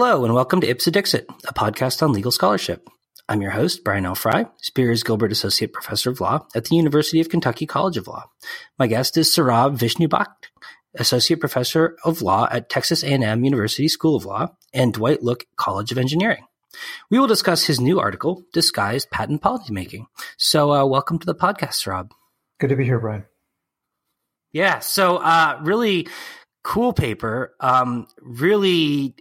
Hello, and welcome to Ipse Dixit, a podcast on legal scholarship. I'm your host, Brian L. Frye, Spears Gilbert Associate Professor of Law at the University of Kentucky College of Law. My guest is Saurabh Vishnubhakat, Associate Professor of Law at Texas A&M University School of Law and Dwight Look College of Engineering. We will discuss his new article, Disguised Patent Policymaking. So, uh, welcome to the podcast, Saurabh. Good to be here, Brian. Yeah, so uh, really cool paper. Um, really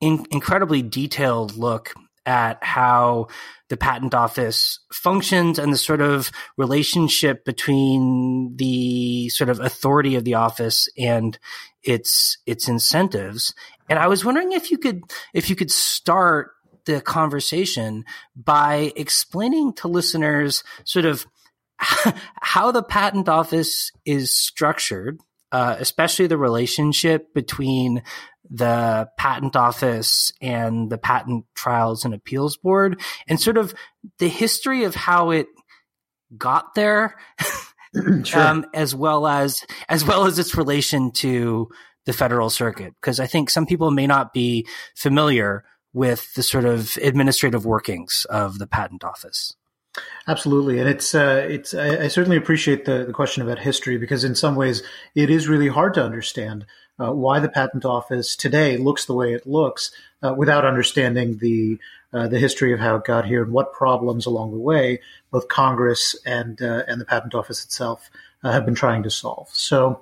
in, incredibly detailed look at how the patent office functions and the sort of relationship between the sort of authority of the office and its its incentives. And I was wondering if you could if you could start the conversation by explaining to listeners sort of how the patent office is structured, uh, especially the relationship between the patent office and the patent trials and appeals board and sort of the history of how it got there sure. um, as well as as well as its relation to the federal circuit because i think some people may not be familiar with the sort of administrative workings of the patent office Absolutely, and it's uh, it's. I, I, certainly appreciate the, the question about history because in some ways it is really hard to understand uh, why the patent office today looks the way it looks uh, without understanding the uh, the history of how it got here and what problems along the way both Congress and uh, and the patent office itself uh, have been trying to solve. So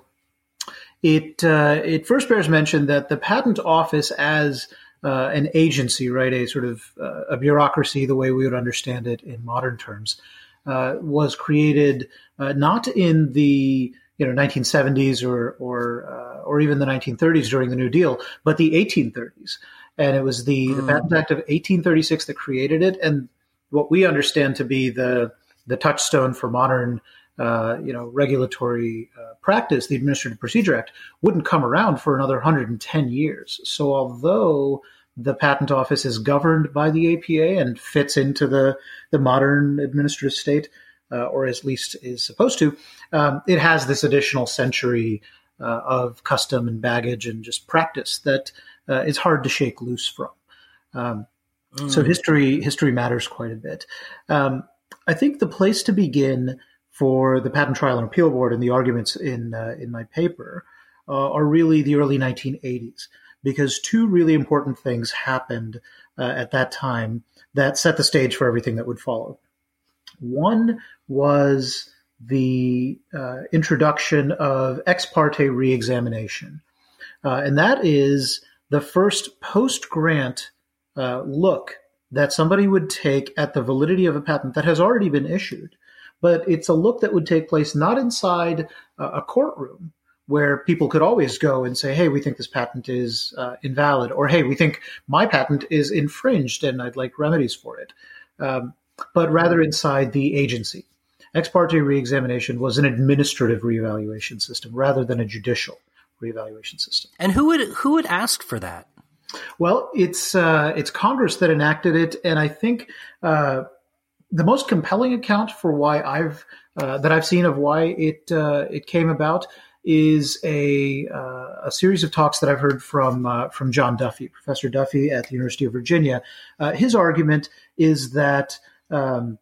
it uh, it first bears mention that the patent office as an agency, right, a sort of a bureaucracy, the way we would understand it in modern terms, was created not in the you know 1970s or or or even the 1930s during the New Deal, but the 1830s. And it was the, mm. the Patent Act of 1836 that created it, and what we understand to be the the touchstone for modern uh, you know regulatory uh, practice, the Administrative Procedure Act, wouldn't come around for another 110 years. So although the patent office is governed by the APA and fits into the the modern administrative state, uh, or at least is supposed to, um, it has this additional century uh, of custom and baggage and just practice that uh, is hard to shake loose from. Um, mm. So history history matters quite a bit. Um, I think the place to begin for the Patent Trial and Appeal Board and the arguments in uh, in my paper uh, are really the early 1980s because two really important things happened uh, at that time that set the stage for everything that would follow. One was the uh, introduction of ex parte reexamination. Uh, and that is the first post grant uh, look that somebody would take at the validity of a patent that has already been issued. But it's a look that would take place not inside a courtroom where people could always go and say, hey, we think this patent is uh, invalid, or hey, we think my patent is infringed and I'd like remedies for it. Um, but rather inside the agency. Ex parte reexamination was an administrative reevaluation system rather than a judicial reevaluation system. And who would who would ask for that? Well, it's uh, it's Congress that enacted it, and I think uh, the most compelling account for why I've uh, that I've seen of why it uh, it came about is a uh, a series of talks that I've heard from uh, from John Duffy, Professor Duffy at the University of Virginia. his argument is that um,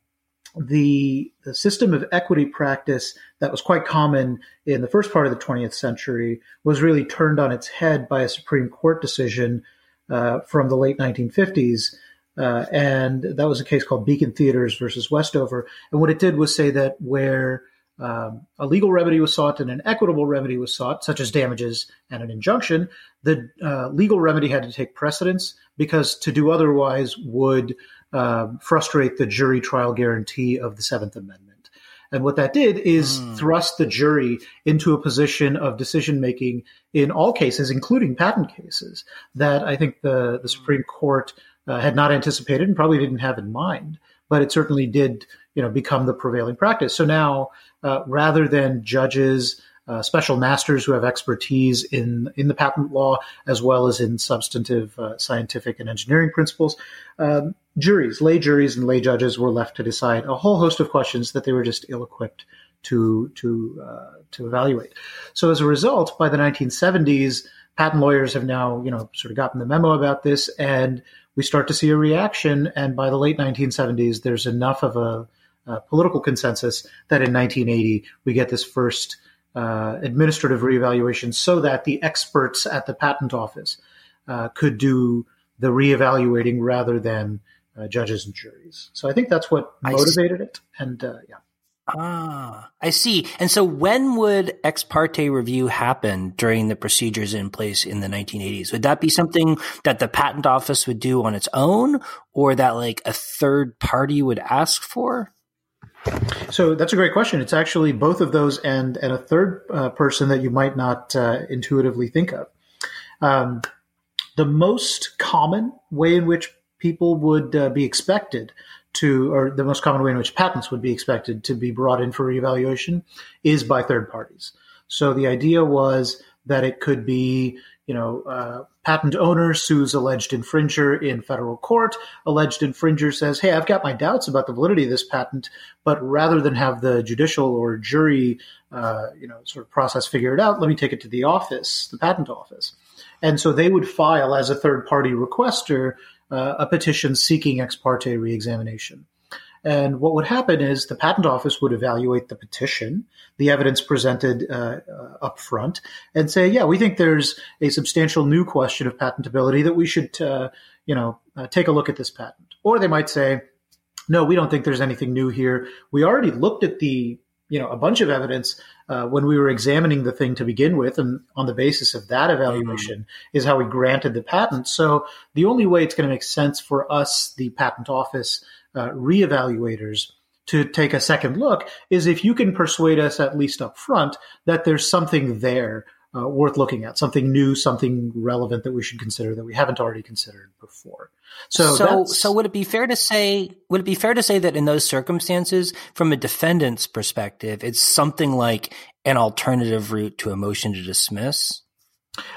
the, the system of equity practice that was quite common in the first part of the 20th century was really turned on its head by a Supreme Court decision uh, from the late 1950s. Uh, and that was a case called Beacon Theatres versus Westover. And what it did was say that where um, a legal remedy was sought and an equitable remedy was sought, such as damages and an injunction, the uh, legal remedy had to take precedence because to do otherwise would uh, frustrate the jury trial guarantee of the Seventh Amendment. And what that did is mm. thrust the jury into a position of decision making in all cases, including patent cases, that I think the, the Supreme Court uh, had not anticipated and probably didn't have in mind. But it certainly did, you know, become the prevailing practice. So now, uh, rather than judges uh, special masters who have expertise in in the patent law as well as in substantive uh, scientific and engineering principles. Um, juries, lay juries, and lay judges were left to decide a whole host of questions that they were just ill equipped to to uh, to evaluate. So as a result, by the 1970s, patent lawyers have now, you know, sort of gotten the memo about this, and we start to see a reaction. And by the late 1970s, there's enough of a, a political consensus that in 1980 we get this first uh, administrative reevaluation, so that the experts at the patent office uh, could do the reevaluating rather than uh, judges and juries. So I think that's what motivated it. And uh, yeah. Ah, I see. And so when would ex parte review happen during the procedures in place in the 1980s? Would that be something that the patent office would do on its own or that like a third party would ask for? So that's a great question. It's actually both of those and, and a third uh, person that you might not uh, intuitively think of. Um, the most common way in which people would uh, be expected to, or the most common way in which patents would be expected to be brought in for reevaluation, is by third parties. So the idea was that it could be, you know, uh, patent owner sues alleged infringer in federal court. Alleged infringer says, "Hey, I've got my doubts about the validity of this patent, but rather than have the judicial or jury, uh, you know, sort of process figure it out, let me take it to the office, the patent office." And so they would file as a third party requester uh, a petition seeking ex parte reexamination. And what would happen is the patent office would evaluate the petition, the evidence presented uh, uh, up front, and say, yeah, we think there's a substantial new question of patentability that we should, uh, you know, uh, take a look at this patent. Or they might say, no, we don't think there's anything new here. We already looked at the you know a bunch of evidence uh, when we were examining the thing to begin with, and on the basis of that evaluation mm-hmm. is how we granted the patent. So the only way it's going to make sense for us, the patent office uh, reevaluators, to take a second look is if you can persuade us at least up front that there's something there uh, worth looking at, something new, something relevant that we should consider that we haven't already considered before. So, so, so would it be fair to say, would it be fair to say that in those circumstances, from a defendant's perspective, it's something like an alternative route to a motion to dismiss?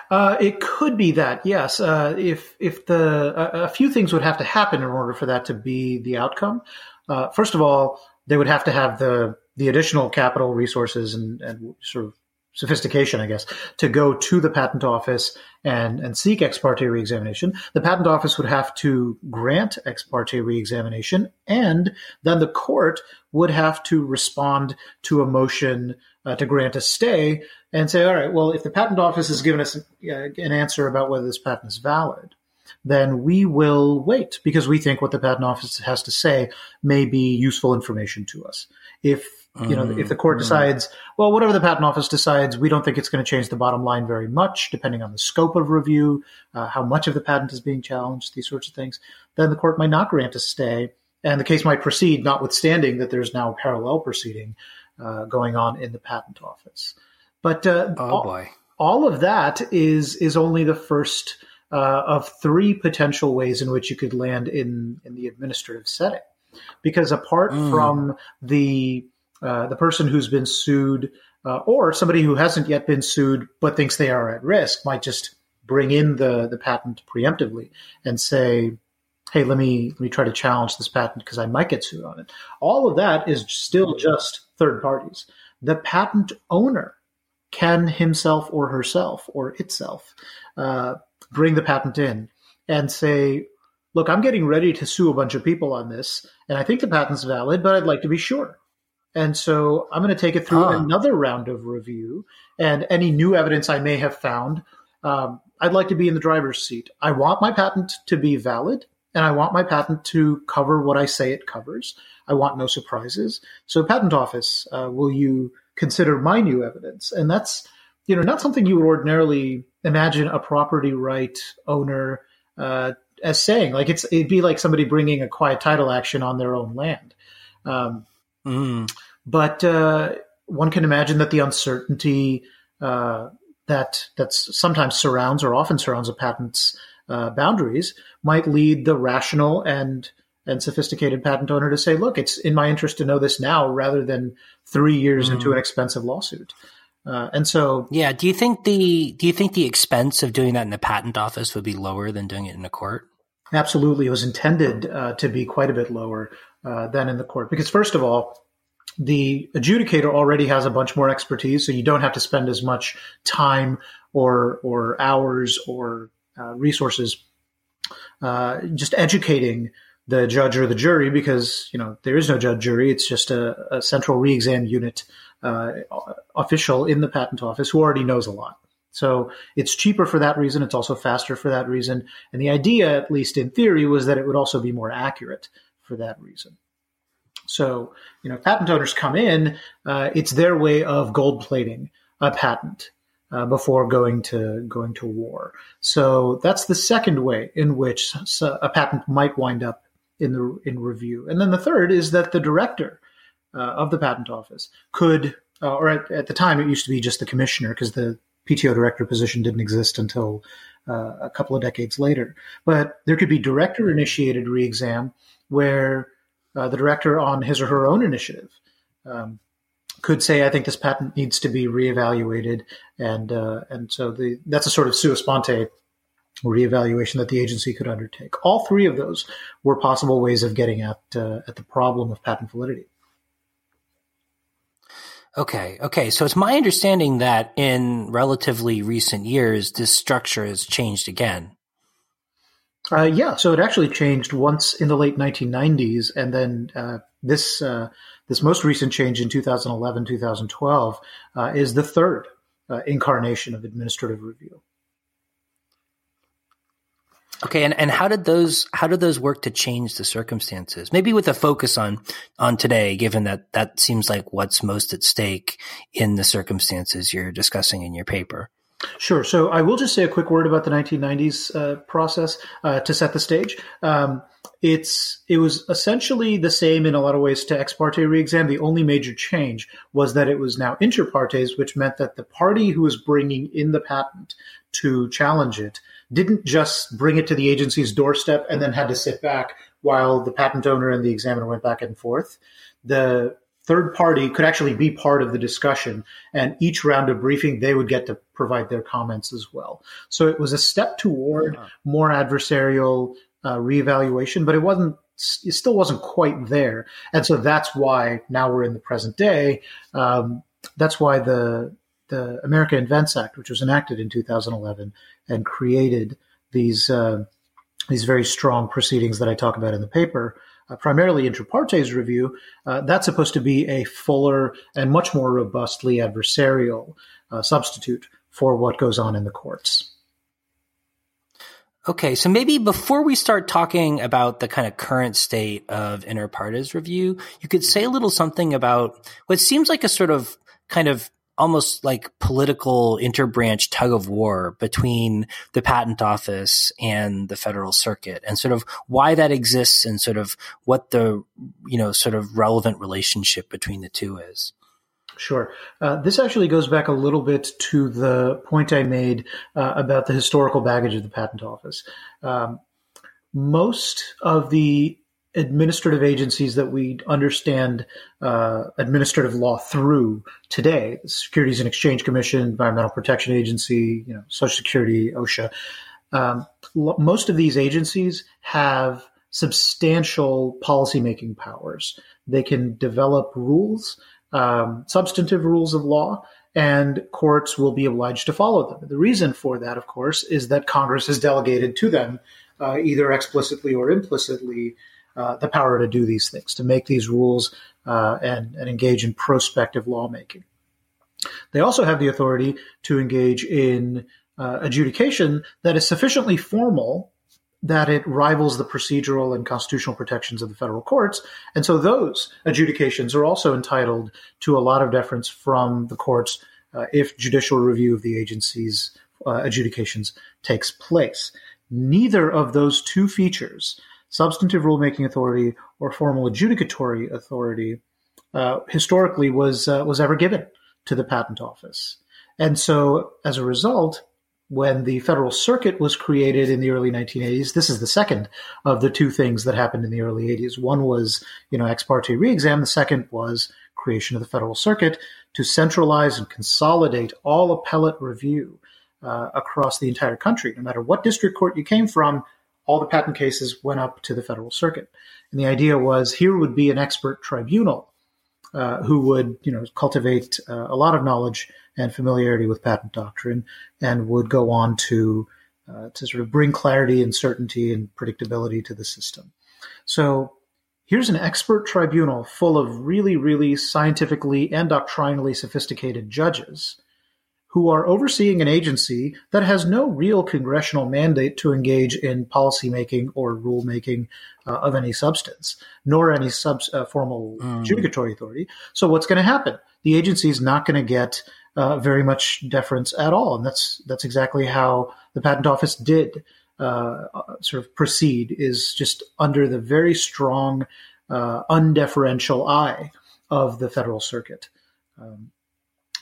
Uh, it could be that, yes. Uh, if if the a, a, few things would have to happen in order for that to be the outcome. Uh, first of all, they would have to have the the additional capital resources and, and sort of sophistication, I guess, to go to the patent office and, and seek ex parte reexamination. The patent office would have to grant ex parte reexamination, and then the court would have to respond to a motion uh, to grant a stay and say, all right, well, if the patent office has given us uh, an answer about whether this patent is valid, then we will wait because we think what the patent office has to say may be useful information to us. If you know, if the court mm-hmm. decides, well, whatever the patent office decides, we don't think it's going to change the bottom line very much, depending on the scope of review, uh, how much of the patent is being challenged, these sorts of things, then the court might not grant a stay, and the case might proceed, notwithstanding that there's now a parallel proceeding uh, going on in the patent office. But uh, oh all, boy, all of that is is only the first uh, of three potential ways in which you could land in in the administrative setting, because apart mm. from the uh, the person who's been sued uh, or somebody who hasn't yet been sued but thinks they are at risk might just bring in the, the patent preemptively and say, hey, let me let me try to challenge this patent because I might get sued on it. All of that is still just third parties. The patent owner can himself or herself or itself uh, bring the patent in and say, look, I'm getting ready to sue a bunch of people on this, and I think the patent's valid, but I'd like to be sure. And so I'm going to take it through ah. another round of review and any new evidence I may have found. Um, I'd like to be in the driver's seat. I want my patent to be valid and I want my patent to cover what I say it covers. I want no surprises. So, patent office, uh, will you consider my new evidence? And that's, you know, not something you would ordinarily imagine a property right owner uh, as saying. Like it's, it'd be like somebody bringing a quiet title action on their own land. Um, Mm. But uh, one can imagine that the uncertainty uh, that that sometimes surrounds or often surrounds a patent's uh, boundaries might lead the rational and and sophisticated patent owner to say, "Look, it's in my interest to know this now, rather than three years mm. into an expensive lawsuit." Uh, and so, yeah, do you think the do you think the expense of doing that in the patent office would be lower than doing it in a court? Absolutely, it was intended uh, to be quite a bit lower uh, than in the court because, first of all, the adjudicator already has a bunch more expertise, so you don't have to spend as much time or or hours or uh, resources uh, just educating the judge or the jury because you know there is no judge jury; it's just a, a central re-exam unit uh, official in the patent office who already knows a lot. So it's cheaper for that reason. It's also faster for that reason. And the idea, at least in theory, was that it would also be more accurate for that reason. So, you know, patent owners come in, uh, it's their way of gold plating a patent uh, before going to going to war. So that's the second way in which a patent might wind up in the in review. And then the third is that the director uh, of the patent office could, uh, or at, at, the time it used to be just the commissioner because the PTO director position didn't exist until uh, a couple of decades later. But there could be director initiated re-exam where uh, the director on his or her own initiative um, could say, "I think this patent needs to be reevaluated," and uh, and so the that's a sort of sua sponte reevaluation that the agency could undertake. All three of those were possible ways of getting at uh, at the problem of patent validity. Okay, okay. So it's my understanding that in relatively recent years, this structure has changed again. Uh, yeah, so it actually changed once in the late 1990s, and then uh, this uh, this most recent change in 2011 2012 uh, is the third uh, incarnation of administrative review. Okay, and, and how did those how did those work to change the circumstances? Maybe with a focus on on today, given that that seems like what's most at stake in the circumstances you're discussing in your paper. Sure. So I will just say a quick word about the 1990s uh, process uh, to set the stage. Um, it's it was essentially the same in a lot of ways to ex parte reexam. The only major change was that it was now inter partes, which meant that the party who was bringing in the patent to challenge it didn't just bring it to the agency's doorstep and then had to sit back while the patent owner and the examiner went back and forth. The third party could actually be part of the discussion. And each round of briefing, they would get to provide their comments as well. So it was a step toward uh-huh. more adversarial uh, reevaluation, but it wasn't. It still wasn't quite there, and so that's why now we're in the present day. Um, that's why the the America Invents Act, which was enacted in 2011 and created these uh, these very strong proceedings that I talk about in the paper, uh, primarily inter partes review, uh, that's supposed to be a fuller and much more robustly adversarial uh, substitute for what goes on in the courts. Okay, so maybe before we start talking about the kind of current state of inter partes review, you could say a little something about what seems like a sort of kind of almost like political interbranch tug of war between the patent office and the federal circuit and sort of why that exists and sort of what the, you know, sort of relevant relationship between the two is. Sure. Uh, this actually goes back a little bit to the point I made uh, about the historical baggage of the patent office. Um, most of the administrative agencies that we understand uh, administrative law through today the securities and exchange commission environmental protection agency you know social security osha um, most of these agencies have substantial policymaking powers they can develop rules um, substantive rules of law and courts will be obliged to follow them the reason for that of course is that congress has delegated to them uh, either explicitly or implicitly uh, the power to do these things, to make these rules uh, and, and engage in prospective lawmaking. They also have the authority to engage in uh, adjudication that is sufficiently formal that it rivals the procedural and constitutional protections of the federal courts. And so those adjudications are also entitled to a lot of deference from the courts uh, if judicial review of the agency's uh, adjudications takes place. Neither of those two features substantive rulemaking authority or formal adjudicatory authority uh, historically was uh, was ever given to the patent office. And so, as a result, when the Federal Circuit was created in the early 1980s, this is the second of the two things that happened in the early 80s. One was, you know, ex parte reexam. The second was creation of the Federal Circuit to centralize and consolidate all appellate review uh, across the entire country, no matter what district court you came from all the patent cases went up to the Federal Circuit. And the idea was here would be an expert tribunal uh, who would, you know, cultivate uh, a lot of knowledge and familiarity with patent doctrine, and would go on to uh, to sort of bring clarity and certainty and predictability to the system. So here's an expert tribunal full of really, really scientifically and doctrinally sophisticated judges who are overseeing an agency that has no real congressional mandate to engage in policymaking or rulemaking uh, of any substance, nor any sub, uh, formal mm. adjudicatory authority. So what's going to happen? The agency is not going to get uh, very much deference at all, and that's that's exactly how the patent office did uh, sort of proceed. Is just under the very strong, uh, undeferential eye of the federal circuit, um,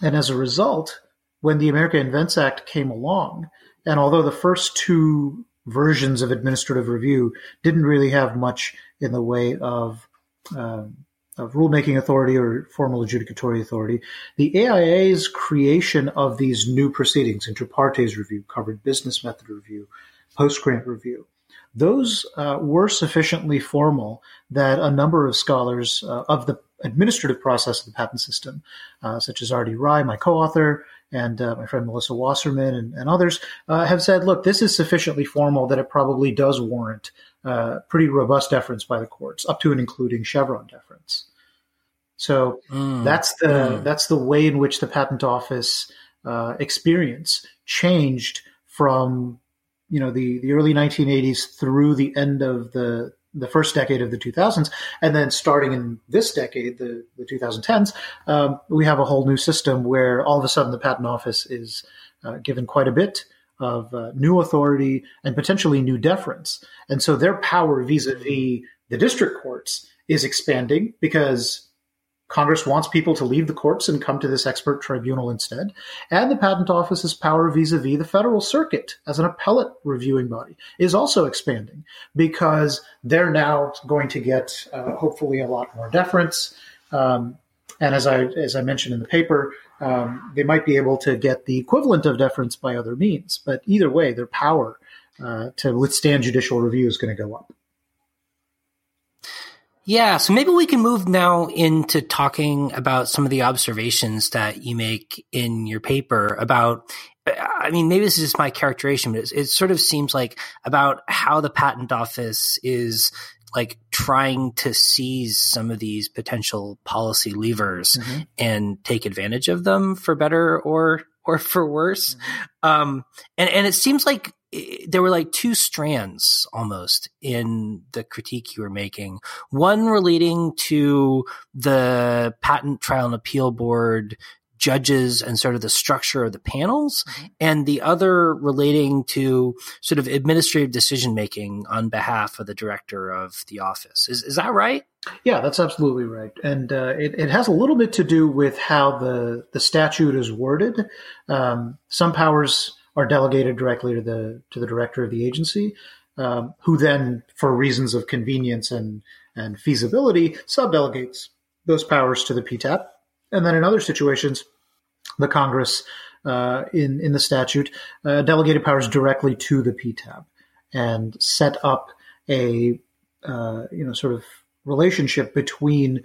and as a result when the America Invents Act came along, and although the first two versions of administrative review didn't really have much in the way of um, of rulemaking authority or formal adjudicatory authority, the AIA's creation of these new proceedings, inter partes review, covered business method review, post grant review, those uh, were sufficiently formal that a number of scholars uh, of the administrative process of the patent system, uh, such as Arti Rai, my co-author, and uh, my friend Melissa Wasserman and, and others uh, have said, look, this is sufficiently formal that it probably does warrant uh, pretty robust deference by the courts, up to and including Chevron deference. So mm. that's the mm. that's the way in which the patent office uh, experience changed from you know the the early 1980s through the end of the the first decade of the 2000s, and then starting in this decade, the, the 2010s, um, we have a whole new system where all of a sudden the patent office is uh, given quite a bit of uh, new authority and potentially new deference. And so their power vis-a-vis the district courts is expanding because Congress wants people to leave the courts and come to this expert tribunal instead. And the Patent Office's power vis a vis the Federal Circuit as an appellate reviewing body is also expanding because they're now going to get uh, hopefully a lot more deference. Um, and as I, as I mentioned in the paper, um, they might be able to get the equivalent of deference by other means. But either way, their power uh, to withstand judicial review is going to go up. Yeah, so maybe we can move now into talking about some of the observations that you make in your paper about. I mean, maybe this is just my characterization, but it sort of seems like about how the patent office is like trying to seize some of these potential policy levers mm-hmm. and take advantage of them for better or or for worse. Mm-hmm. Um, and and it seems like there were like two strands almost in the critique you were making. One relating to the patent trial and appeal board judges and sort of the structure of the panels, mm-hmm. and the other relating to sort of administrative decision making on behalf of the director of the office. Is, is that right? Yeah, that's absolutely right, and uh, it, it, has a little bit to do with how the the statute is worded. Um, some powers are delegated directly to the to the director of the agency, um, who then, for reasons of convenience and and feasibility, subdelegates those powers to the PTAB. And then in other situations, the Congress uh, in in the statute uh, delegated powers directly to the PTAB and set up a uh, you know sort of relationship between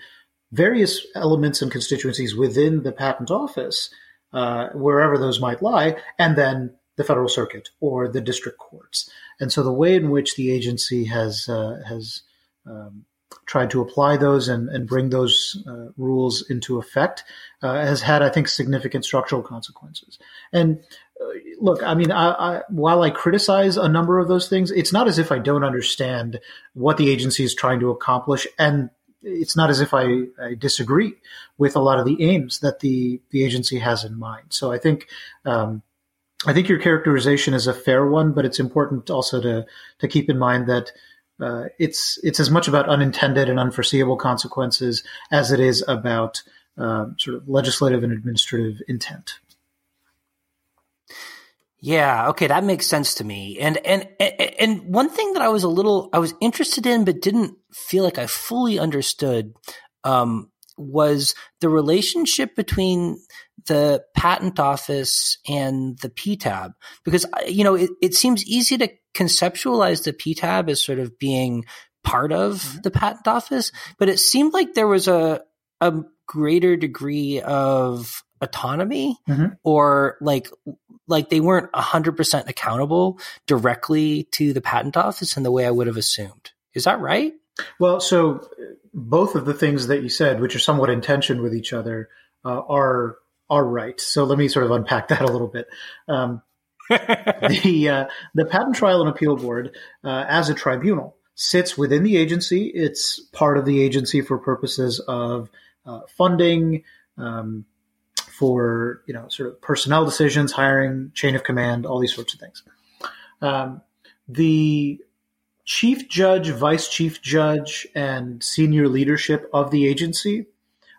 various elements and constituencies within the patent office, uh, wherever those might lie, and then the federal circuit or the district courts. And so the way in which the agency has uh, has um, tried to apply those and, and bring those uh, rules into effect uh, has had, I think, significant structural consequences. And uh, look, I mean, I, I, while I criticize a number of those things, it's not as if I don't understand what the agency is trying to accomplish and it's not as if I, I, disagree with a lot of the aims that the, the agency has in mind. So I think um, I think your characterization is a fair one, but it's important also to to keep in mind that uh, it's it's as much about unintended and unforeseeable consequences as it is about uh, sort of legislative and administrative intent. Yeah, okay, that makes sense to me. And and and one thing that I was a little I was interested in but didn't feel like I fully understood um, was the relationship between the patent office and the PTAB because you know it, it seems easy to conceptualize the PTAB as sort of being part of mm-hmm. the patent office, but it seemed like there was a a greater degree of autonomy mm-hmm. or like like they weren't 100% accountable directly to the patent office in the way I would have assumed. Is that right? Well, so both of the things that you said, which are somewhat in tension with each other, uh, are are right. So let me sort of unpack that a little bit. Um, the uh, the Patent Trial and Appeal Board, uh, as a tribunal, sits within the agency. It's part of the agency for purposes of uh, funding, um, for you know sort of personnel decisions, hiring, chain of command, all these sorts of things. Um, the chief judge, vice chief judge, and senior leadership of the agency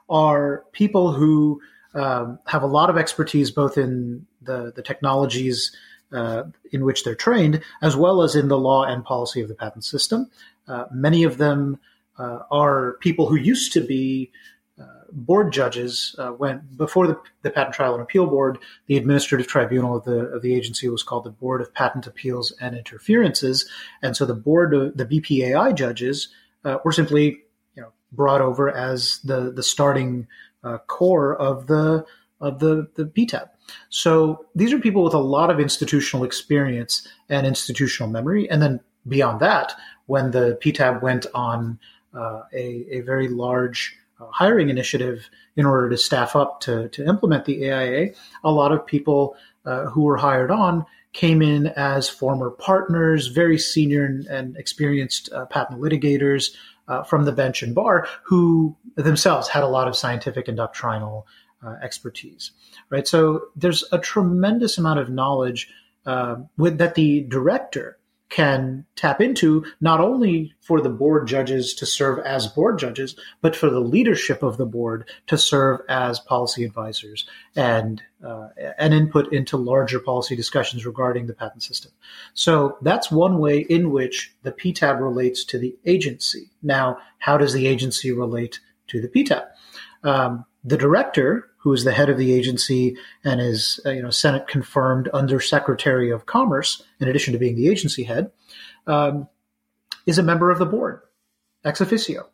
are people who um, have a lot of expertise both in the, the technologies uh, in which they're trained, as well as in the law and policy of the patent system. Uh, many of them uh, are people who used to be uh, board judges uh, when before the, the, Patent Trial and Appeal Board, the administrative tribunal of the of the agency was called the Board of Patent Appeals and Interferences, and so the board, of, the BPAI judges, uh, were simply you know brought over as the the starting uh, core of the of the the PTAB. So these are people with a lot of institutional experience and institutional memory, and then beyond that, when the PTAB went on uh, a, a very large uh, hiring initiative in order to staff up to, to implement the AIA, a lot of people uh, who were hired on came in as former partners, very senior and, and experienced uh, patent litigators uh, from the bench and bar who themselves had a lot of scientific and doctrinal uh, expertise. Right, so there's a tremendous amount of knowledge uh, with that the director can tap into not only for the board judges to serve as board judges, but for the leadership of the board to serve as policy advisors and uh, an input into larger policy discussions regarding the patent system. So that's one way in which the PTAB relates to the agency. Now, how does the agency relate to the PTAB? Um, the director who is the head of the agency and is, uh, you know, Senate confirmed under Secretary of Commerce, in addition to being the agency head, um, is a member of the board, ex officio.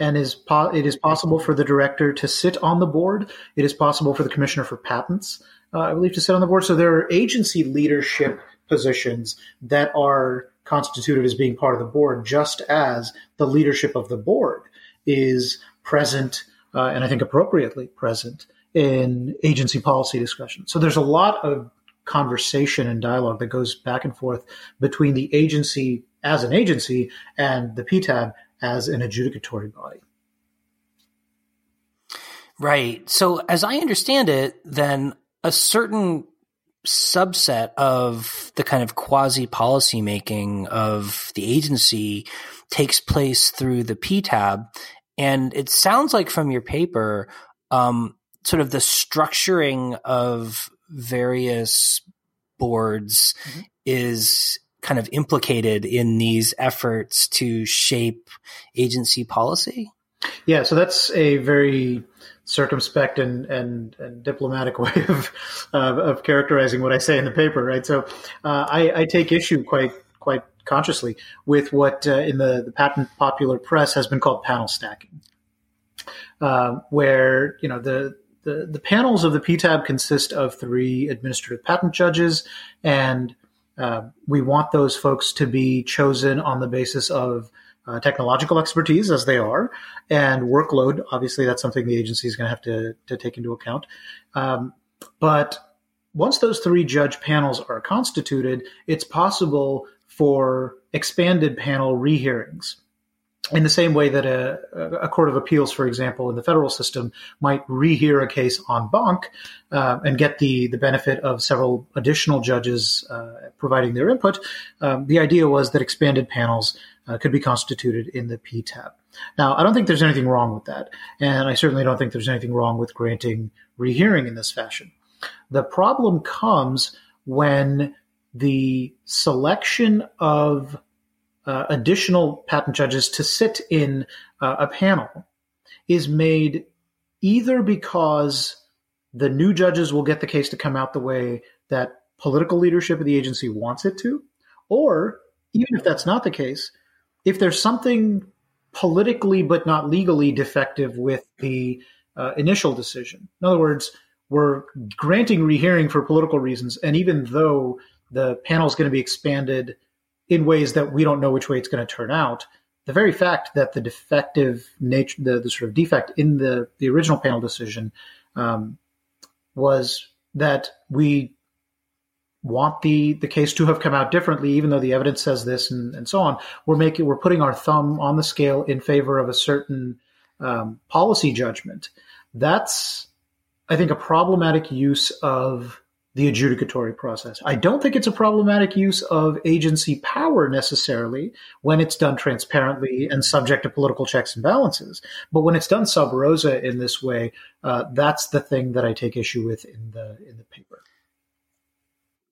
And is po- it is possible for the director to sit on the board. It is possible for the commissioner for patents, uh, I believe, to sit on the board. So there are agency leadership positions that are constituted as being part of the board, just as the leadership of the board is present uh, and I think appropriately present in agency policy discussion. So there's a lot of conversation and dialogue that goes back and forth between the agency as an agency and the PTAB as an adjudicatory body. Right. So as I understand it, then a certain subset of the kind of quasi policy making of the agency takes place through the PTAB and it sounds like from your paper, um, sort of the structuring of various boards mm-hmm. is kind of implicated in these efforts to shape agency policy. Yeah, so that's a very circumspect and and, and diplomatic way of, uh, of characterizing what I say in the paper, right? So uh, I, I, take issue quite quite consciously with what uh, in the, the patent popular press has been called panel stacking, uh, where you know the, the the panels of the PTAB consist of three administrative patent judges, and uh, we want those folks to be chosen on the basis of uh, technological expertise, as they are, and workload. Obviously, that's something the agency is going to have to to take into account. Um, but once those three judge panels are constituted, it's possible for expanded panel rehearings. In the same way that a, a, court of appeals, for example, in the federal system might rehear a case en banc uh, and get the, the benefit of several additional judges uh, providing their input, um, the idea was that expanded panels uh, could be constituted in the PTAB. Now, I don't think there's anything wrong with that, and I certainly don't think there's anything wrong with granting rehearing in this fashion. The problem comes when the selection of uh, additional patent judges to sit in uh, a panel is made either because the new judges will get the case to come out the way that political leadership of the agency wants it to, or even if that's not the case, if there's something politically but not legally defective with the uh, initial decision. In other words, we're granting rehearing for political reasons, and even though the panel is going to be expanded in ways that we don't know which way it's going to turn out, the very fact that the defective nature, the, the sort of defect in the the original panel decision, um, was that we want the the case to have come out differently, even though the evidence says this and, and so on. We're making we're putting our thumb on the scale in favor of a certain um, policy judgment. That's I think a problematic use of the adjudicatory process. I don't think it's a problematic use of agency power necessarily when it's done transparently and subject to political checks and balances. But when it's done sub rosa in this way, uh, that's the thing that I take issue with in the in the paper.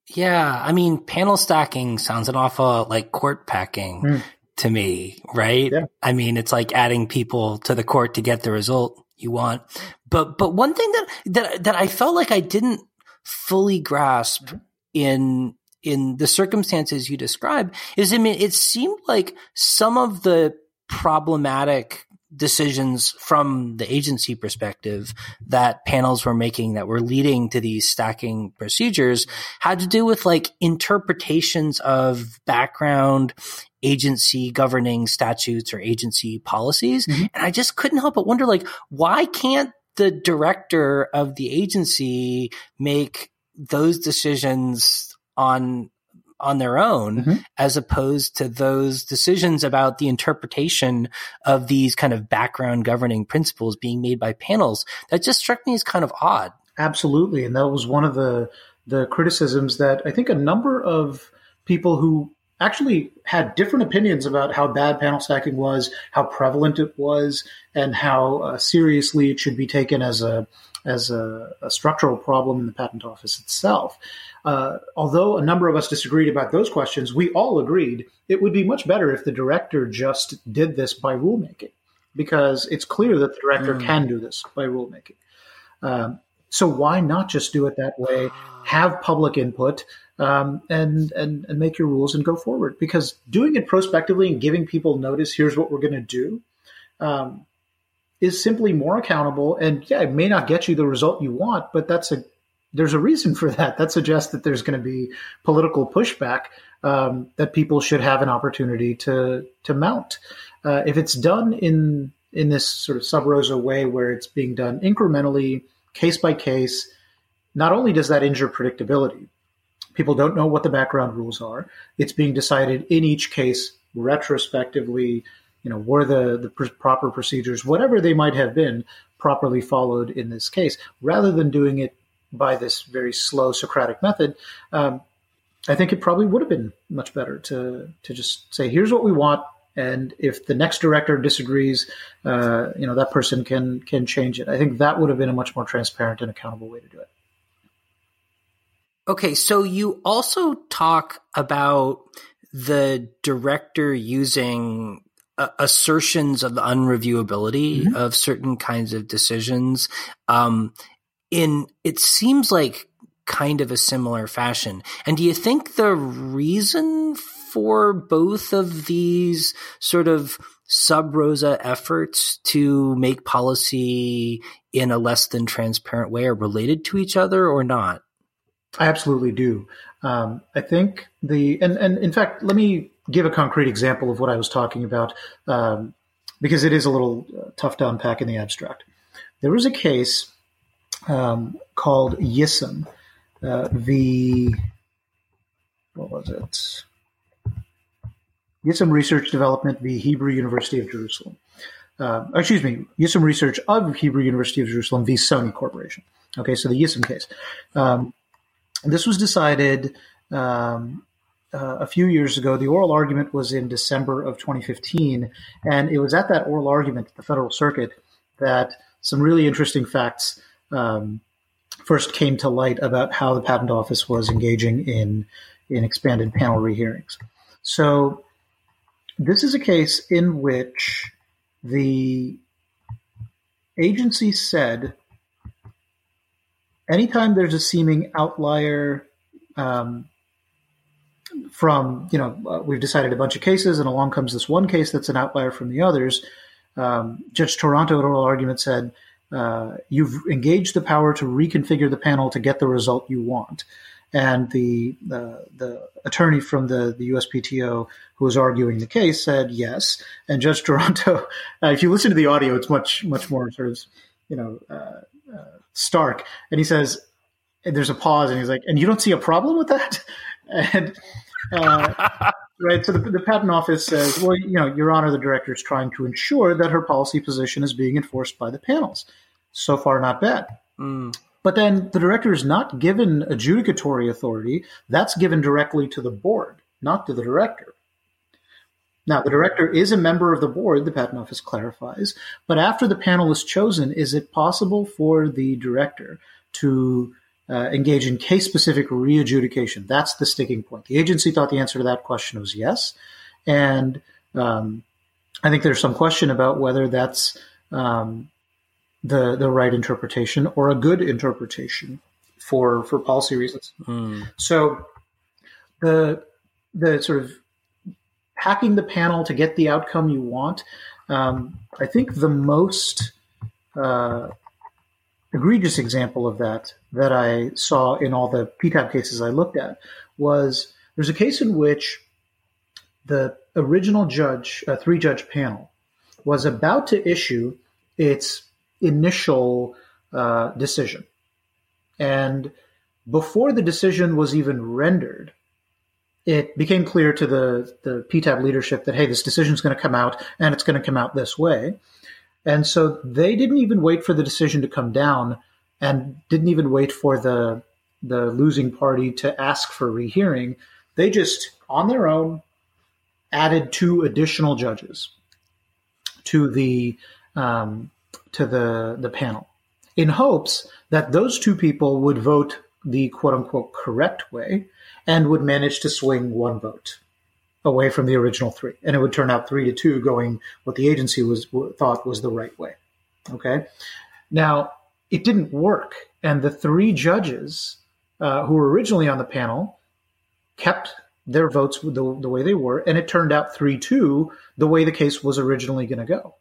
Yeah, I mean, panel stacking sounds an awful like court packing mm. to me, right? Yeah. I mean, it's like adding people to the court to get the result you want. But but one thing that that that I felt like I didn't fully grasp mm-hmm. in in the circumstances you describe is I mean it seemed like some of the problematic decisions from the agency perspective that panels were making that were leading to these stacking procedures had to do with like interpretations of background agency governing statutes or agency policies. Mm-hmm. And I just couldn't help but wonder like, why can't the director of the agency make those decisions on on their own mm-hmm. as opposed to those decisions about the interpretation of these kind of background governing principles being made by panels. That just struck me as kind of odd. Absolutely. And that was one of the the criticisms that i think a number of people who actually had different opinions about how bad panel stacking was, how prevalent it was, and how uh, seriously it should be taken as a as a, a, structural problem in the patent office itself. Uh, although a number of us disagreed about those questions, we all agreed it would be much better if the director just did this by rulemaking, because it's clear that the director mm. can do this by rulemaking. Um, so why not just do it that way? Have public input um, and, and and make your rules and go forward. Because doing it prospectively and giving people notice, here's what we're going to do, um, is simply more accountable. And yeah, it may not get you the result you want, but that's a there's a reason for that. That suggests that there's going to be political pushback um, that people should have an opportunity to to mount. Uh, if it's done in in this sort of sub rosa way, where it's being done incrementally, case by case, not only does that injure predictability, People don't know what the background rules are. It's being decided in each case retrospectively. You know, were the the pr- proper procedures, whatever they might have been, properly followed in this case, rather than doing it by this very slow Socratic method. Um, I think it probably would have been much better to to just say, "Here's what we want," and if the next director disagrees, uh, you know that person can can change it. I think that would have been a much more transparent and accountable way to do it. Okay, so you also talk about the director using uh, assertions of the unreviewability mm-hmm. of certain kinds of decisions. Um, in it seems like kind of a similar fashion. And do you think the reason for both of these sort of sub rosa efforts to make policy in a less than transparent way are related to each other or not? I absolutely do. Um, I think the and and in fact, let me give a concrete example of what I was talking about um, because it is a little uh, tough to unpack in the abstract. There was a case um, called Yissum uh, v. What was it? Yissum Research Development v. Hebrew University of Jerusalem. Uh, excuse me, Yissum Research of Hebrew University of Jerusalem v. Sony Corporation. Okay, so the Yissum case. Um, this was decided um, uh, a few years ago. The oral argument was in December of 2015, and it was at that oral argument, at the Federal Circuit, that some really interesting facts um, first came to light about how the Patent Office was engaging in in expanded panel rehearings. So, this is a case in which the agency said anytime there's a seeming outlier um, from, you know, uh, we've decided a bunch of cases, and along comes this one case that's an outlier from the others. Um, Judge Taranto, in oral argument, said uh, you've engaged the power to reconfigure the panel to get the result you want. And the uh, the attorney from the, the USPTO who was arguing the case said yes. And Judge Taranto, uh, if you listen to the audio, it's much much more sort of you know uh, stark. And he says, and there's a pause, and he's like, "And you don't see a problem with that?" And uh, right, so the, the, patent office says, "Well, you know, Your Honor, the director is trying to ensure that her policy position is being enforced by the panels. So far, not bad." Mm. But then the director is not given adjudicatory authority. That's given directly to the board, not to the director. Now, the director is a member of the board, the Patent Office clarifies, but after the panel is chosen, is it possible for the director to uh, engage in case specific re adjudication? That's the sticking point. The agency thought the answer to that question was yes. And um, I think there's some question about whether that's um, the, the right interpretation or a good interpretation for, for policy reasons. Mm. So the, the sort of hacking the panel to get the outcome you want. Um, I think the most uh, egregious example of that that I saw in all the PTAB cases I looked at was there's a case in which the original judge, a three judge panel, was about to issue its initial uh, decision. And before the decision was even rendered, it became clear to the, the PTAB leadership that, hey, this decision is going to come out and it's going to come out this way. And so they didn't even wait for the decision to come down and didn't even wait for the, the losing party to ask for rehearing. They just, on their own, added two additional judges to the, um, to the, the panel in hopes that those two people would vote the quote unquote correct way and would manage to swing one vote away from the original three, and it would turn out three to two, going what the agency was thought was the right way. Okay, now it didn't work, and the three judges uh, who were originally on the panel kept their votes the, the way they were, and it turned out three two the way the case was originally going to go.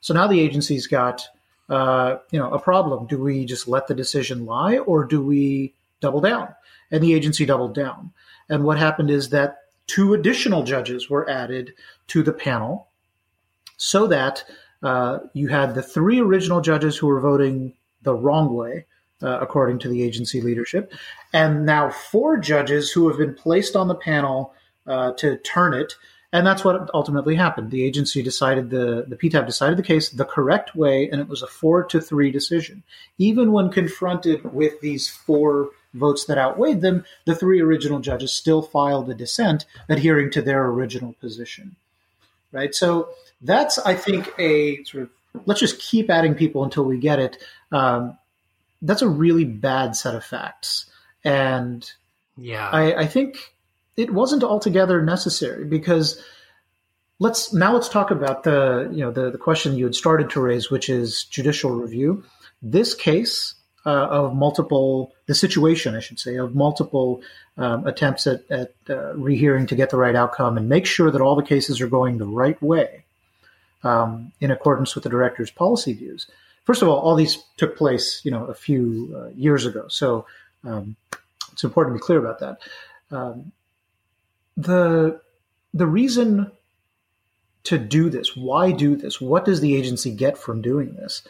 So now the agency's got uh, you know a problem. Do we just let the decision lie, or do we double down? and the agency doubled down. And what happened is that two additional judges were added to the panel so that uh, you had the three original judges who were voting the wrong way, uh, according to the agency leadership, and now four judges who have been placed on the panel uh, to turn it. And that's what ultimately happened. The agency decided the the PTAB decided the case the correct way, and it was a four to three decision. Even when confronted with these four votes that outweighed them, the three original judges still filed a dissent adhering to their original position. Right? So that's, I think, a sort of let's just keep adding people until we get it. Um, that's a really bad set of facts. And yeah, I, I think it wasn't altogether necessary because let's now let's talk about the you know the, the question you had started to raise, which is judicial review. This case uh, of multiple, the situation, I should say, of multiple um, attempts at, at uh, rehearing to get the right outcome and make sure that all the cases are going the right way um, in accordance with the director's policy views. First of all, all these took place, you know, a few uh, years ago, so um, it's important to be clear about that. Um, the the reason to do this, why do this? What does the agency get from doing this?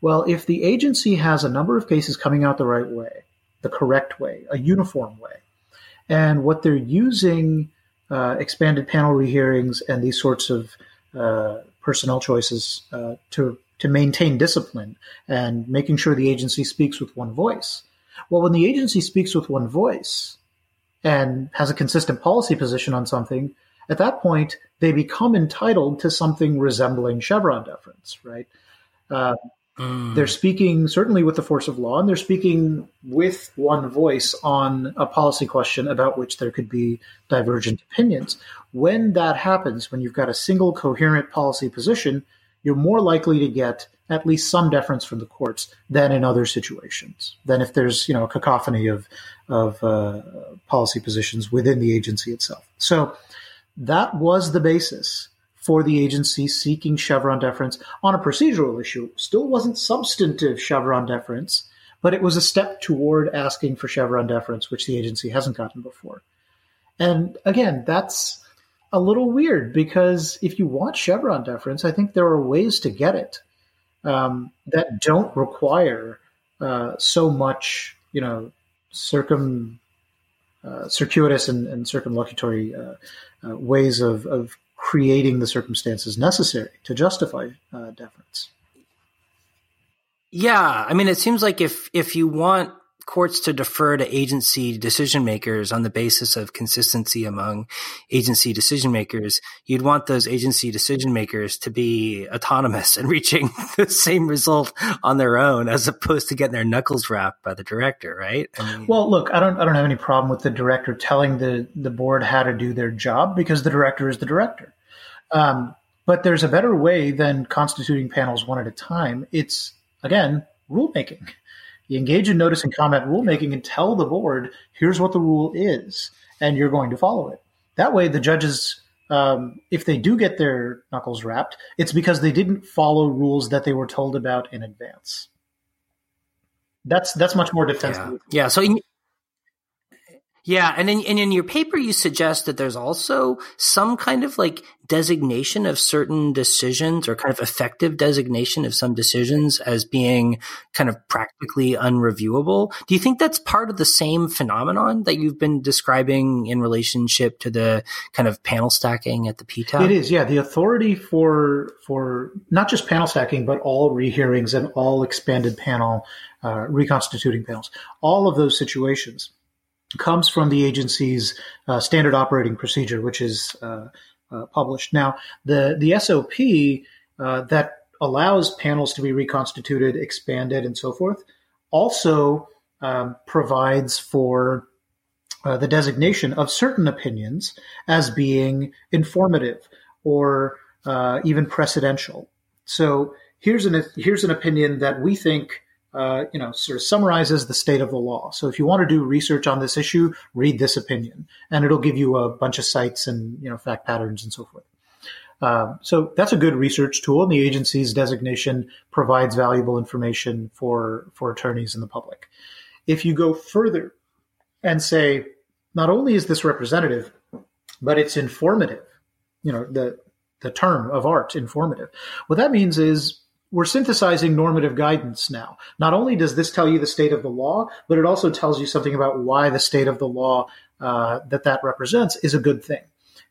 Well, if the agency has a number of cases coming out the right way, the correct way, a uniform way, and what they're using uh, expanded panel rehearings and these sorts of uh, personnel choices uh, to to maintain discipline and making sure the agency speaks with one voice. Well, when the agency speaks with one voice and has a consistent policy position on something, at that point they become entitled to something resembling Chevron deference, right? Uh, Mm. They're speaking certainly with the force of law, and they're speaking with one voice on a policy question about which there could be divergent opinions. When that happens, when you've got a single coherent policy position, you're more likely to get at least some deference from the courts than in other situations. Than if there's you know a cacophony of of uh, policy positions within the agency itself. So that was the basis for the agency seeking Chevron deference on a procedural issue. Still wasn't substantive Chevron deference, but it was a step toward asking for Chevron deference, which the agency hasn't gotten before. And again, that's a little weird because if you want Chevron deference, I think there are ways to get it um, that don't require uh, so much, you know, circum uh, circuitous and, and circumlocutory uh, uh, ways of, of creating the circumstances necessary to justify uh, deference. Yeah, I mean, it seems like if if you want courts to defer to agency decision makers on the basis of consistency among agency decision makers, you'd want those agency decision makers to be autonomous and reaching the same result on their own as opposed to getting their knuckles rapped by the director, right? I mean, well, look, I don't I don't have any problem with the director telling the the board how to do their job because the director is the director. Um, but there's a better way than constituting panels one at a time. It's again rulemaking. You engage in notice and comment rulemaking and tell the board, here's what the rule is, and you're going to follow it. That way, the judges, um, if they do get their knuckles rapped, it's because they didn't follow rules that they were told about in advance. That's that's much more defensive. Yeah. yeah. So in, yeah, and in, and in your paper, you suggest that there's also some kind of like designation of certain decisions or kind of effective designation of some decisions as being kind of practically unreviewable. Do you think that's part of the same phenomenon that you've been describing in relationship to the kind of panel stacking at the PTAB? It is, yeah. The authority for for not just panel stacking, but all rehearings and all expanded panel uh, reconstituting panels, all of those situations comes from the agency's uh, standard operating procedure, which is uh, uh, published. Now, the the SOP uh, that allows panels to be reconstituted, expanded, and so forth, also um, provides for uh, the designation of certain opinions as being informative or uh, even precedential. So here's an here's an opinion that we think uh, you know, sort of summarizes the state of the law. So if you want to do research on this issue, read this opinion, and it'll give you a bunch of cites and you know fact patterns and so forth. Uh, so that's a good research tool, and the agency's designation provides valuable information for for attorneys and the public. If you go further and say, not only is this representative, but it's informative, you know the the term of art, informative. What that means is we're synthesizing normative guidance now. Not only does this tell you the state of the law, but it also tells you something about why the state of the law uh, that that represents is a good thing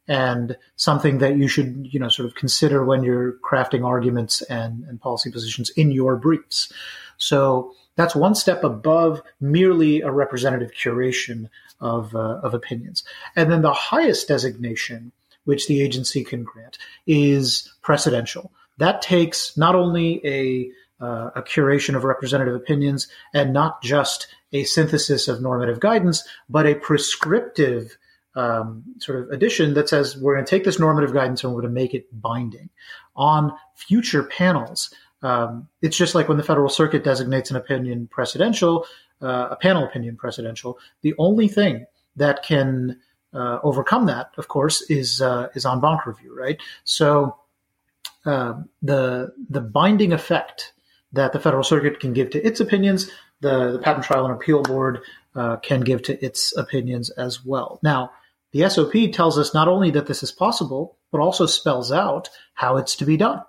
and something that you should, you know, sort of consider when you're crafting arguments and, and policy positions in your briefs. So that's one step above merely a representative curation of, uh, of opinions. And then the highest designation which the agency can grant is precedential that takes not only a uh, a curation of representative opinions and not just a synthesis of normative guidance, but a prescriptive um, sort of addition that says we're going to take this normative guidance and we're going to make it binding on future panels. Um, it's just like when the Federal Circuit designates an opinion precedential, uh, a panel opinion precedential. The only thing that can uh, overcome that, of course, is uh, is en banc review, right? So uh, the the binding effect that the Federal Circuit can give to its opinions, the, the Patent Trial and Appeal Board uh, can give to its opinions as well. Now, the SOP tells us not only that this is possible, but also spells out how it's to be done.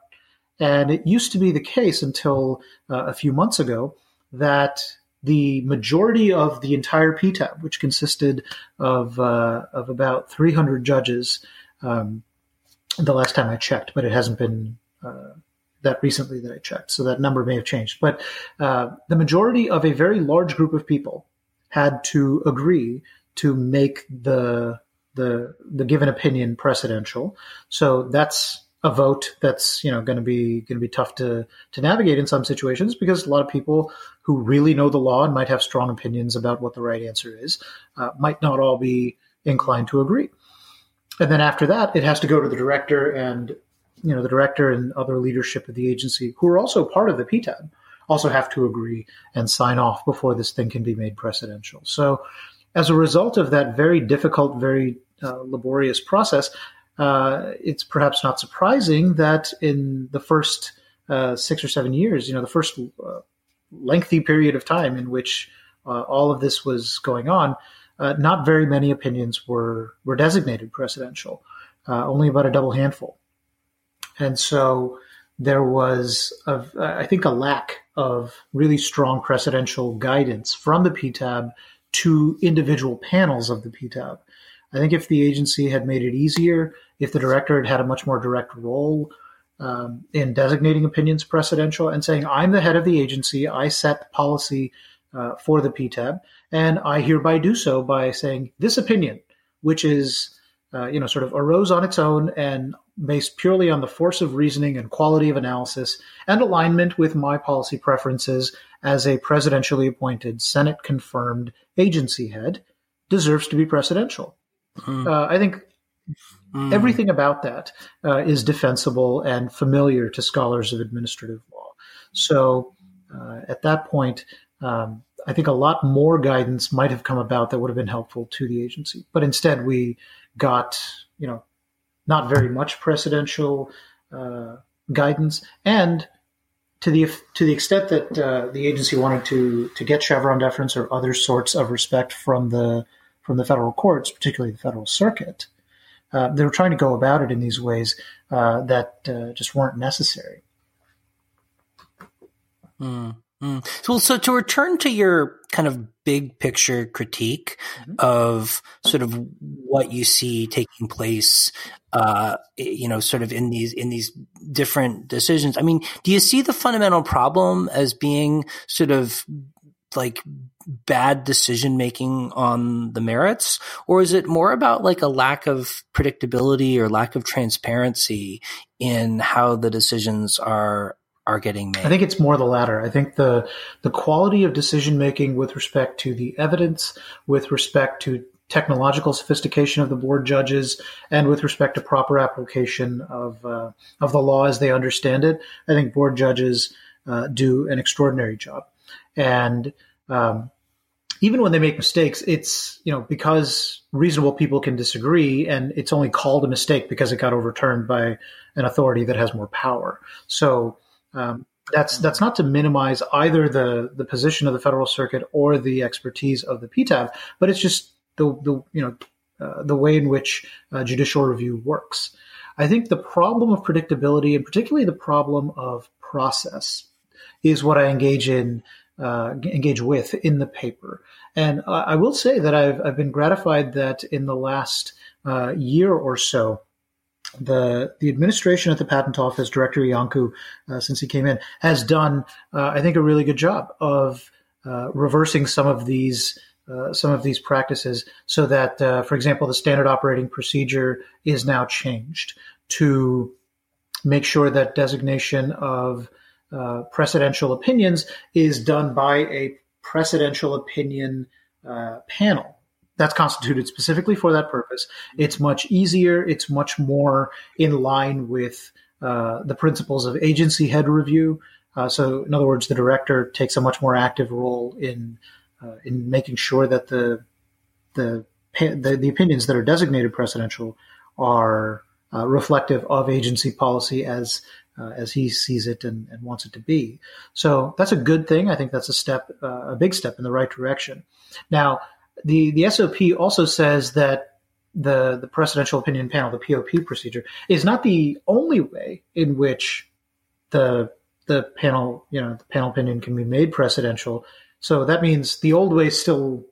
And it used to be the case until uh, a few months ago that the majority of the entire PTAB, which consisted of uh, of about 300 judges, um, the last time I checked, but it hasn't been uh, that recently that I checked. So that number may have changed. But uh, the majority of a very large group of people had to agree to make the the the given opinion precedential. So that's a vote that's you know going to be going to be tough to to navigate in some situations because a lot of people who really know the law and might have strong opinions about what the right answer is uh, might not all be inclined to agree and then after that, it has to go to the director and you know the director and other leadership of the agency who are also part of the PTAB also have to agree and sign off before this thing can be made precedential. So, as a result of that very difficult, very uh, laborious process, uh, it's perhaps not surprising that in the first uh, six or seven years, you know, the first uh, lengthy period of time in which uh, all of this was going on, uh, not very many opinions were were designated precedential. only about a double handful, and so there was, a, I think, a lack of really strong precedential guidance from the PTAB to individual panels of the PTAB. I think if the agency had made it easier, if the director had had a much more direct role um, in designating opinions precedential and saying, I'm the head of the agency, I set the policy uh, for the PTAB, and I hereby do so by saying this opinion, which is, uh, you know, sort of arose on its own and based purely on the force of reasoning and quality of analysis and alignment with my policy preferences as a presidentially appointed, Senate confirmed agency head, deserves to be precedential. Mm. Uh, I think mm. everything about that uh, is defensible and familiar to scholars of administrative law. So uh, at that point, um, I think a lot more guidance might have come about that would have been helpful to the agency. But instead, we got, you know, not very much precedential uh, guidance, and to the to the extent that uh, the agency wanted to to get Chevron deference or other sorts of respect from the from the federal courts, particularly the federal circuit, uh, they were trying to go about it in these ways uh, that uh, just weren't necessary. Mm. Mm. So, so to return to your kind of big picture critique mm-hmm. of sort of what you see taking place, uh, you know, sort of in these in these different decisions. I mean, do you see the fundamental problem as being sort of like bad decision making on the merits or is it more about like a lack of predictability or lack of transparency in how the decisions are are getting made? I think it's more the latter. I think the the quality of decision making with respect to the evidence, with respect to technological sophistication of the board judges, and with respect to proper application of uh, of the law as they understand it, I think board judges uh, do an extraordinary job. And um, even when they make mistakes, it's you know because reasonable people can disagree, and it's only called a mistake because it got overturned by an authority that has more power. So um, that's that's not to minimize either the the position of the federal circuit or the expertise of the PTAB, but it's just the the you know uh, the way in which uh, judicial review works. I think the problem of predictability and particularly the problem of process is what I engage in uh, engage with in the paper. And I will say that I've I've been gratified that in the last uh, year or so the the administration at the patent office, Director Iancu, uh, since he came in, has done, uh, I think, a really good job of uh, reversing some of these uh, some of these practices, so that, uh, for example, the standard operating procedure is now changed to make sure that designation of uh, precedential opinions is done by a precedential opinion panel that's constituted specifically for that purpose. It's much easier. It's much more in line with uh, the principles of agency head review. Uh, so, in other words, the director takes a much more active role in uh, in making sure that the, the the the, opinions that are designated precedential are uh, reflective of agency policy as uh, as he sees it and, and, wants it to be. So that's a good thing. I think that's a step, uh, a big step in the right direction. Now, the the SOP also says that the the precedential opinion panel, the POP procedure, is not the only way in which the the panel, you know, the panel opinion can be made precedential. So that means the old way still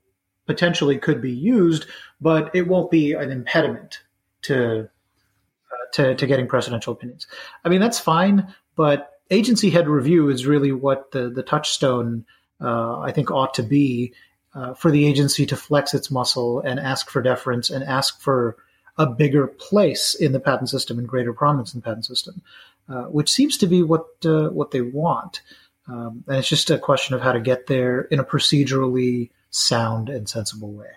potentially could be used, but it won't be an impediment to uh, to, to getting precedential opinions. I mean, that's fine, but agency head review is really what the the touchstone uh, I think ought to be uh, for the agency to flex its muscle and ask for deference and ask for a bigger place in the patent system and greater prominence in the patent system, uh, which seems to be what uh, what they want. Um, and it's just a question of how to get there in a procedurally sound and sensible way.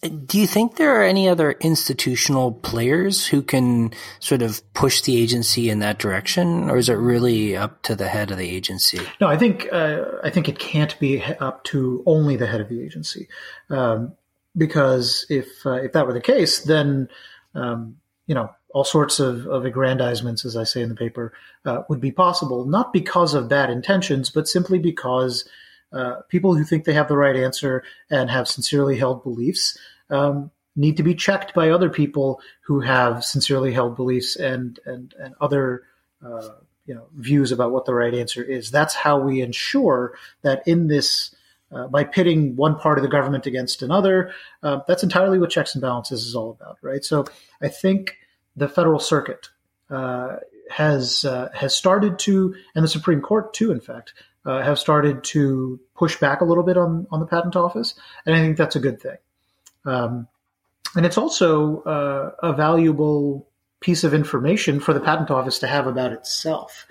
Do you think there are any other institutional players who can sort of push the agency in that direction, or is it really up to the head of the agency? No, I think uh, I think it can't be up to only the head of the agency, um, because if uh, if that were the case, then um, you know, all sorts of, of aggrandizements, as I say in the paper, uh, would be possible, not because of bad intentions, but simply because uh, people who think they have the right answer and have sincerely held beliefs um, need to be checked by other people who have sincerely held beliefs and and and other uh, you know views about what the right answer is. That's how we ensure that in this. Uh, by pitting one part of the government against another, uh, that's entirely what checks and balances is all about, right? So I think the Federal Circuit uh, has uh, has started to, and the Supreme Court too, in fact, uh, have started to push back a little bit on on the Patent Office, and I think that's a good thing. Um, and it's also uh, a valuable piece of information for the Patent Office to have about itself.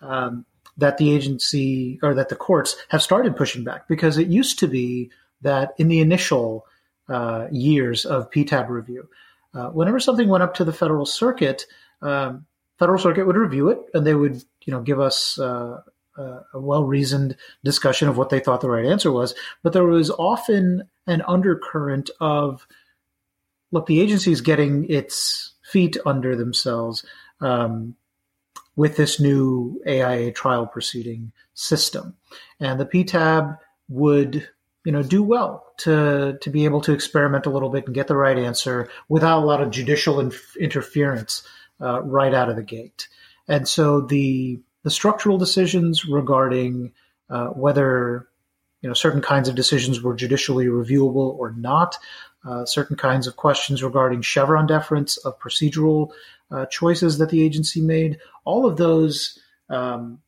Um, that the agency or that the courts have started pushing back because it used to be that in the initial uh, years of PTAB review, uh, whenever something went up to the federal circuit, um, federal circuit would review it and they would, you know, give us uh, a well-reasoned discussion of what they thought the right answer was. But there was often an undercurrent of, look, the agency is getting its feet under themselves um, with this new AIA trial proceeding system, and the PTAB would you know, do well to to be able to experiment a little bit and get the right answer without a lot of judicial inf- interference uh, right out of the gate. And so the the structural decisions regarding uh, whether you know certain kinds of decisions were judicially reviewable or not, uh, certain kinds of questions regarding Chevron deference of procedural uh, choices that the agency made, all of those um,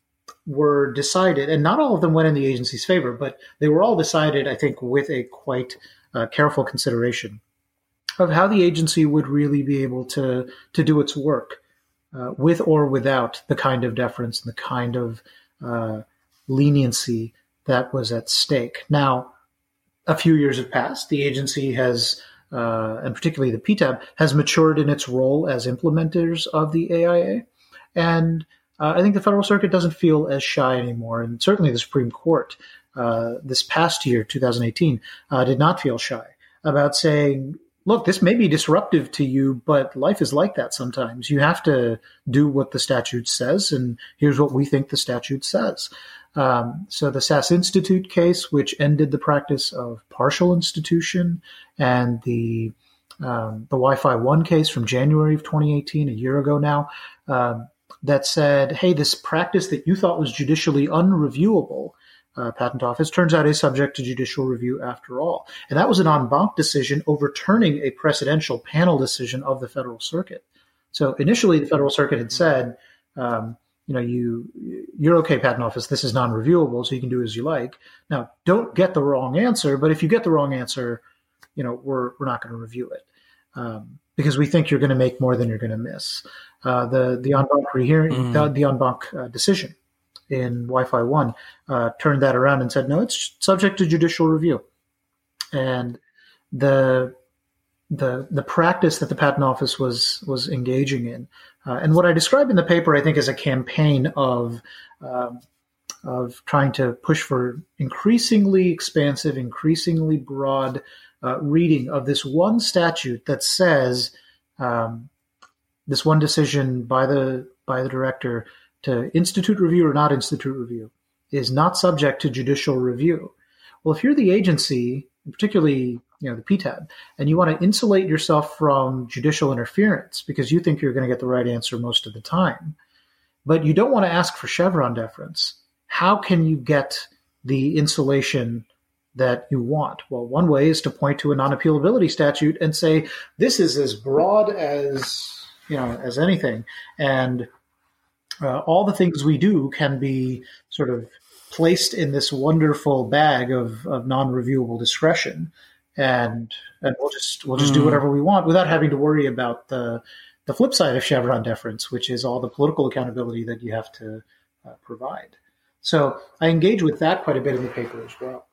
were decided, and not all of them went in the agency's favor, but they were all decided, I think, with a quite uh, careful consideration of how the agency would really be able to to do its work, uh, with or without the kind of deference and the kind of uh, leniency that was at stake. Now, a few years have passed. The agency has, uh, and particularly the PTAB, has matured in its role as implementers of the AIA, and uh, I think the Federal Circuit doesn't feel as shy anymore, and certainly the Supreme Court uh, this past year, 2018, uh, did not feel shy about saying, look, this may be disruptive to you, but life is like that sometimes. You have to do what the statute says, and here's what we think the statute says. Um, so the SAS Institute case, which ended the practice of partial institution, and the um, the Wi-Fi One case from January of 2018, a year ago now, um, that said, hey, this practice that you thought was judicially unreviewable, uh, patent office turns out is subject to judicial review after all. And that was an en banc decision overturning a precedential panel decision of the Federal Circuit. So initially, the Federal Circuit had said, um, you know, you you're okay, patent office. This is non-reviewable, so you can do as you like. Now, don't get the wrong answer, but if you get the wrong answer, you know, we're we're not going to review it um, because we think you're going to make more than you're going to miss. Uh, the the en banc rehearing, mm. the, the en banc uh, decision in Wi-Fi one uh, turned that around and said no, it's subject to judicial review, and the the the practice that the patent office was was engaging in, uh, and what I describe in the paper, I think, is a campaign of um, of trying to push for increasingly expansive, increasingly broad uh, reading of this one statute that says um, this one decision by the by the director to institute review or not institute review is not subject to judicial review. Well, if you're the agency, particularly you know the PTAB, and you want to insulate yourself from judicial interference because you think you're going to get the right answer most of the time, but you don't want to ask for Chevron deference, how can you get the insulation that you want? Well, one way is to point to a non-appealability statute and say this is as broad as you know, as anything. And uh, all the things we do can be sort of placed in this wonderful bag of, of non-reviewable discretion, and and we'll just we'll just mm. do whatever we want without having to worry about the the flip side of Chevron deference, which is all the political accountability that you have to uh, provide. So I engage with that quite a bit in the paper as well.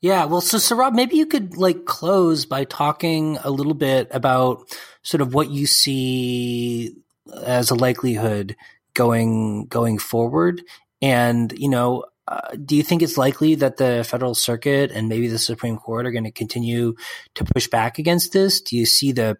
Yeah, well, so Saurabh, maybe you could like close by talking a little bit about sort of what you see as a likelihood going going forward, and you know, uh, do you think it's likely that the Federal Circuit and maybe the Supreme Court are going to continue to push back against this? Do you see the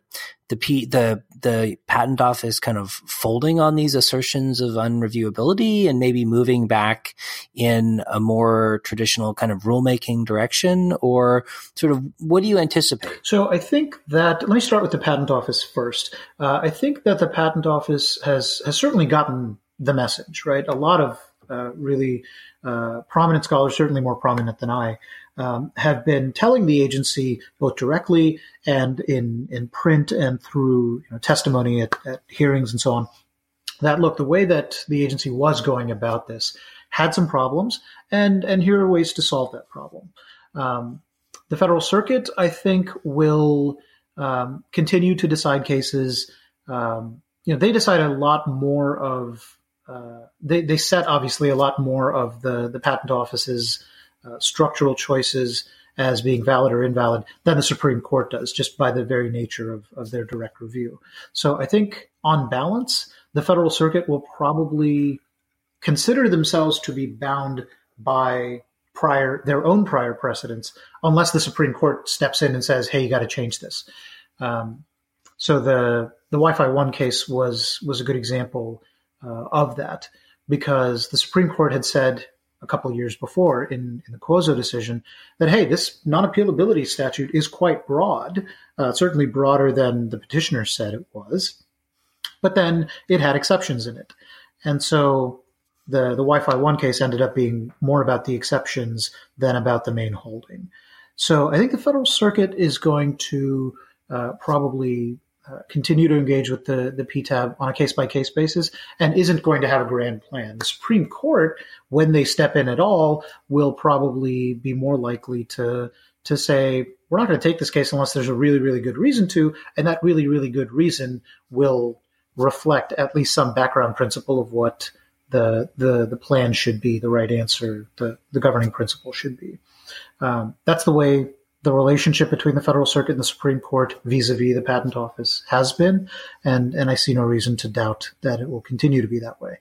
the P, the the patent office kind of folding on these assertions of unreviewability and maybe moving back in a more traditional kind of rulemaking direction, or sort of what do you anticipate? So I think that let me start with the patent office first. Uh, I think that the patent office has has certainly gotten the message right. A lot of uh, really uh, prominent scholars, certainly more prominent than I, um, have been telling the agency both directly and in in print and through you know, testimony at, at, hearings and so on that look the way that the agency was going about this had some problems and and here are ways to solve that problem. Um, the federal circuit, I think, will um, continue to decide cases. Um, you know, they decide a lot more of they, they set obviously a lot more of the, the patent office's uh, structural choices as being valid or invalid than the Supreme Court does, just by the very nature of, of their direct review. So I think on balance, the Federal Circuit will probably consider themselves to be bound by prior their own prior precedents, unless the Supreme Court steps in and says, "Hey, you got to change this." Um, so the the Wi-Fi one case was was a good example uh, of that because the Supreme Court had said a couple of years before in, in the Cuozzo decision that, hey, this non appealability statute is quite broad, uh, certainly broader than the petitioner said it was, but then it had exceptions in it. And so the, the Wi-Fi One case ended up being more about the exceptions than about the main holding. So I think the Federal Circuit is going to uh, probably uh, continue to engage with the, the PTAB on a case by case basis and isn't going to have a grand plan. The Supreme Court, when they step in at all, will probably be more likely to to say we're not going to take this case unless there's a really really good reason to, and that really really good reason will reflect at least some background principle of what the the the plan should be, the right answer, the the governing principle should be. Um, that's the way the relationship between the Federal Circuit and the Supreme Court vis-a-vis the Patent Office has been, and and I see no reason to doubt that it will continue to be that way.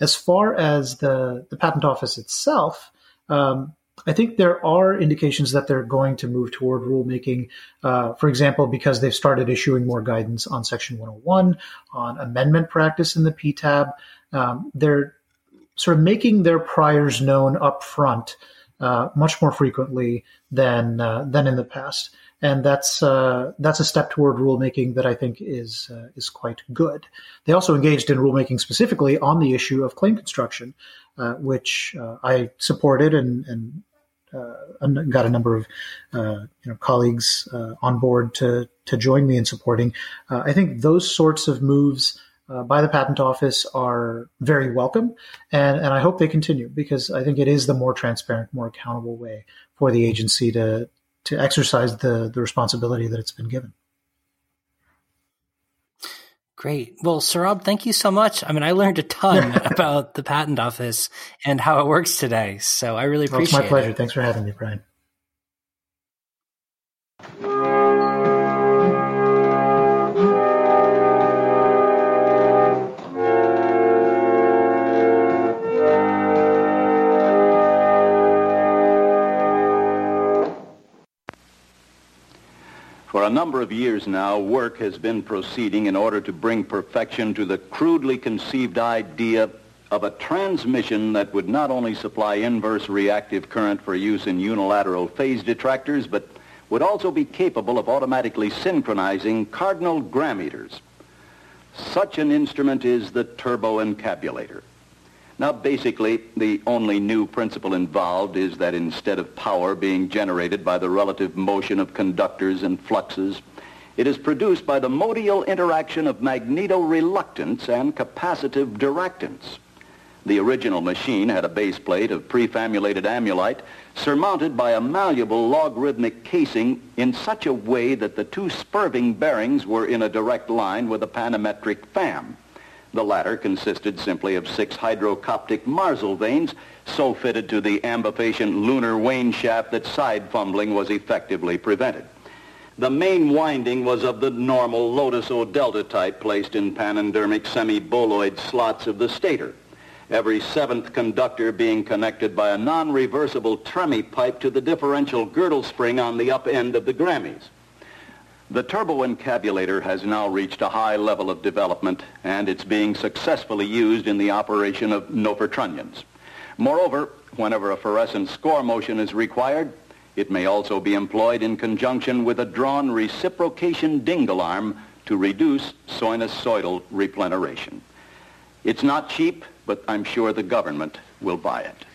As far as the the Patent Office itself, um, I think there are indications that they're going to move toward rulemaking. Uh, for example, because they've started issuing more guidance on Section 101, on amendment practice in the PTAB. Um, they're sort of making their priors known up front uh, much more frequently than uh, than in the past, and that's uh, that's a step toward rulemaking that I think is uh, is quite good. They also engaged in rulemaking specifically on the issue of claim construction, uh, which uh, I supported and and. got a number of you know colleagues on board to to join me in supporting. I think those sorts of moves uh, by the patent office are very welcome, and, and I hope they continue because I think it is the more transparent, more accountable way for the agency to to exercise the the responsibility that it's been given. Great. Well, Saurabh, thank you so much. I mean, I learned a ton about the patent office and how it works today. So I really appreciate it. Well, it's my pleasure. It. Thanks for having me, Brian. For a number of years now, work has been proceeding in order to bring perfection to the crudely conceived idea of a transmission that would not only supply inverse reactive current for use in unilateral phase detractors, but would also be capable of automatically synchronizing cardinal grammeters. Such an instrument is the turbo turboencabulator. Now, basically, the only new principle involved is that instead of power being generated by the relative motion of conductors and fluxes, it is produced by the modial interaction of magnetoreluctance and capacitive diractance. The original machine had a base plate of prefamulated amulite surmounted by a malleable logarithmic casing in such a way that the two spurving bearings were in a direct line with a panametric fan. The latter consisted simply of six hydrocoptic marzlevanes so fitted to the ambifacient lunar wane shaft that side fumbling was effectively prevented. The main winding was of the normal Lotus O delta type placed in panendermic semi-boloid slots of the stator. every seventh conductor being connected by a non-reversible Tremie pipe to the differential girdle spring on the up end of the Grammys. The turboencabulator has now reached a high level of development, and it's being successfully used in the operation of novertrunnions. Moreover, whenever a fluorescent score motion is required, it may also be employed in conjunction with a drawn reciprocation dingle arm to reduce sinusoidal replenisation. It's not cheap, but I'm sure the government will buy it.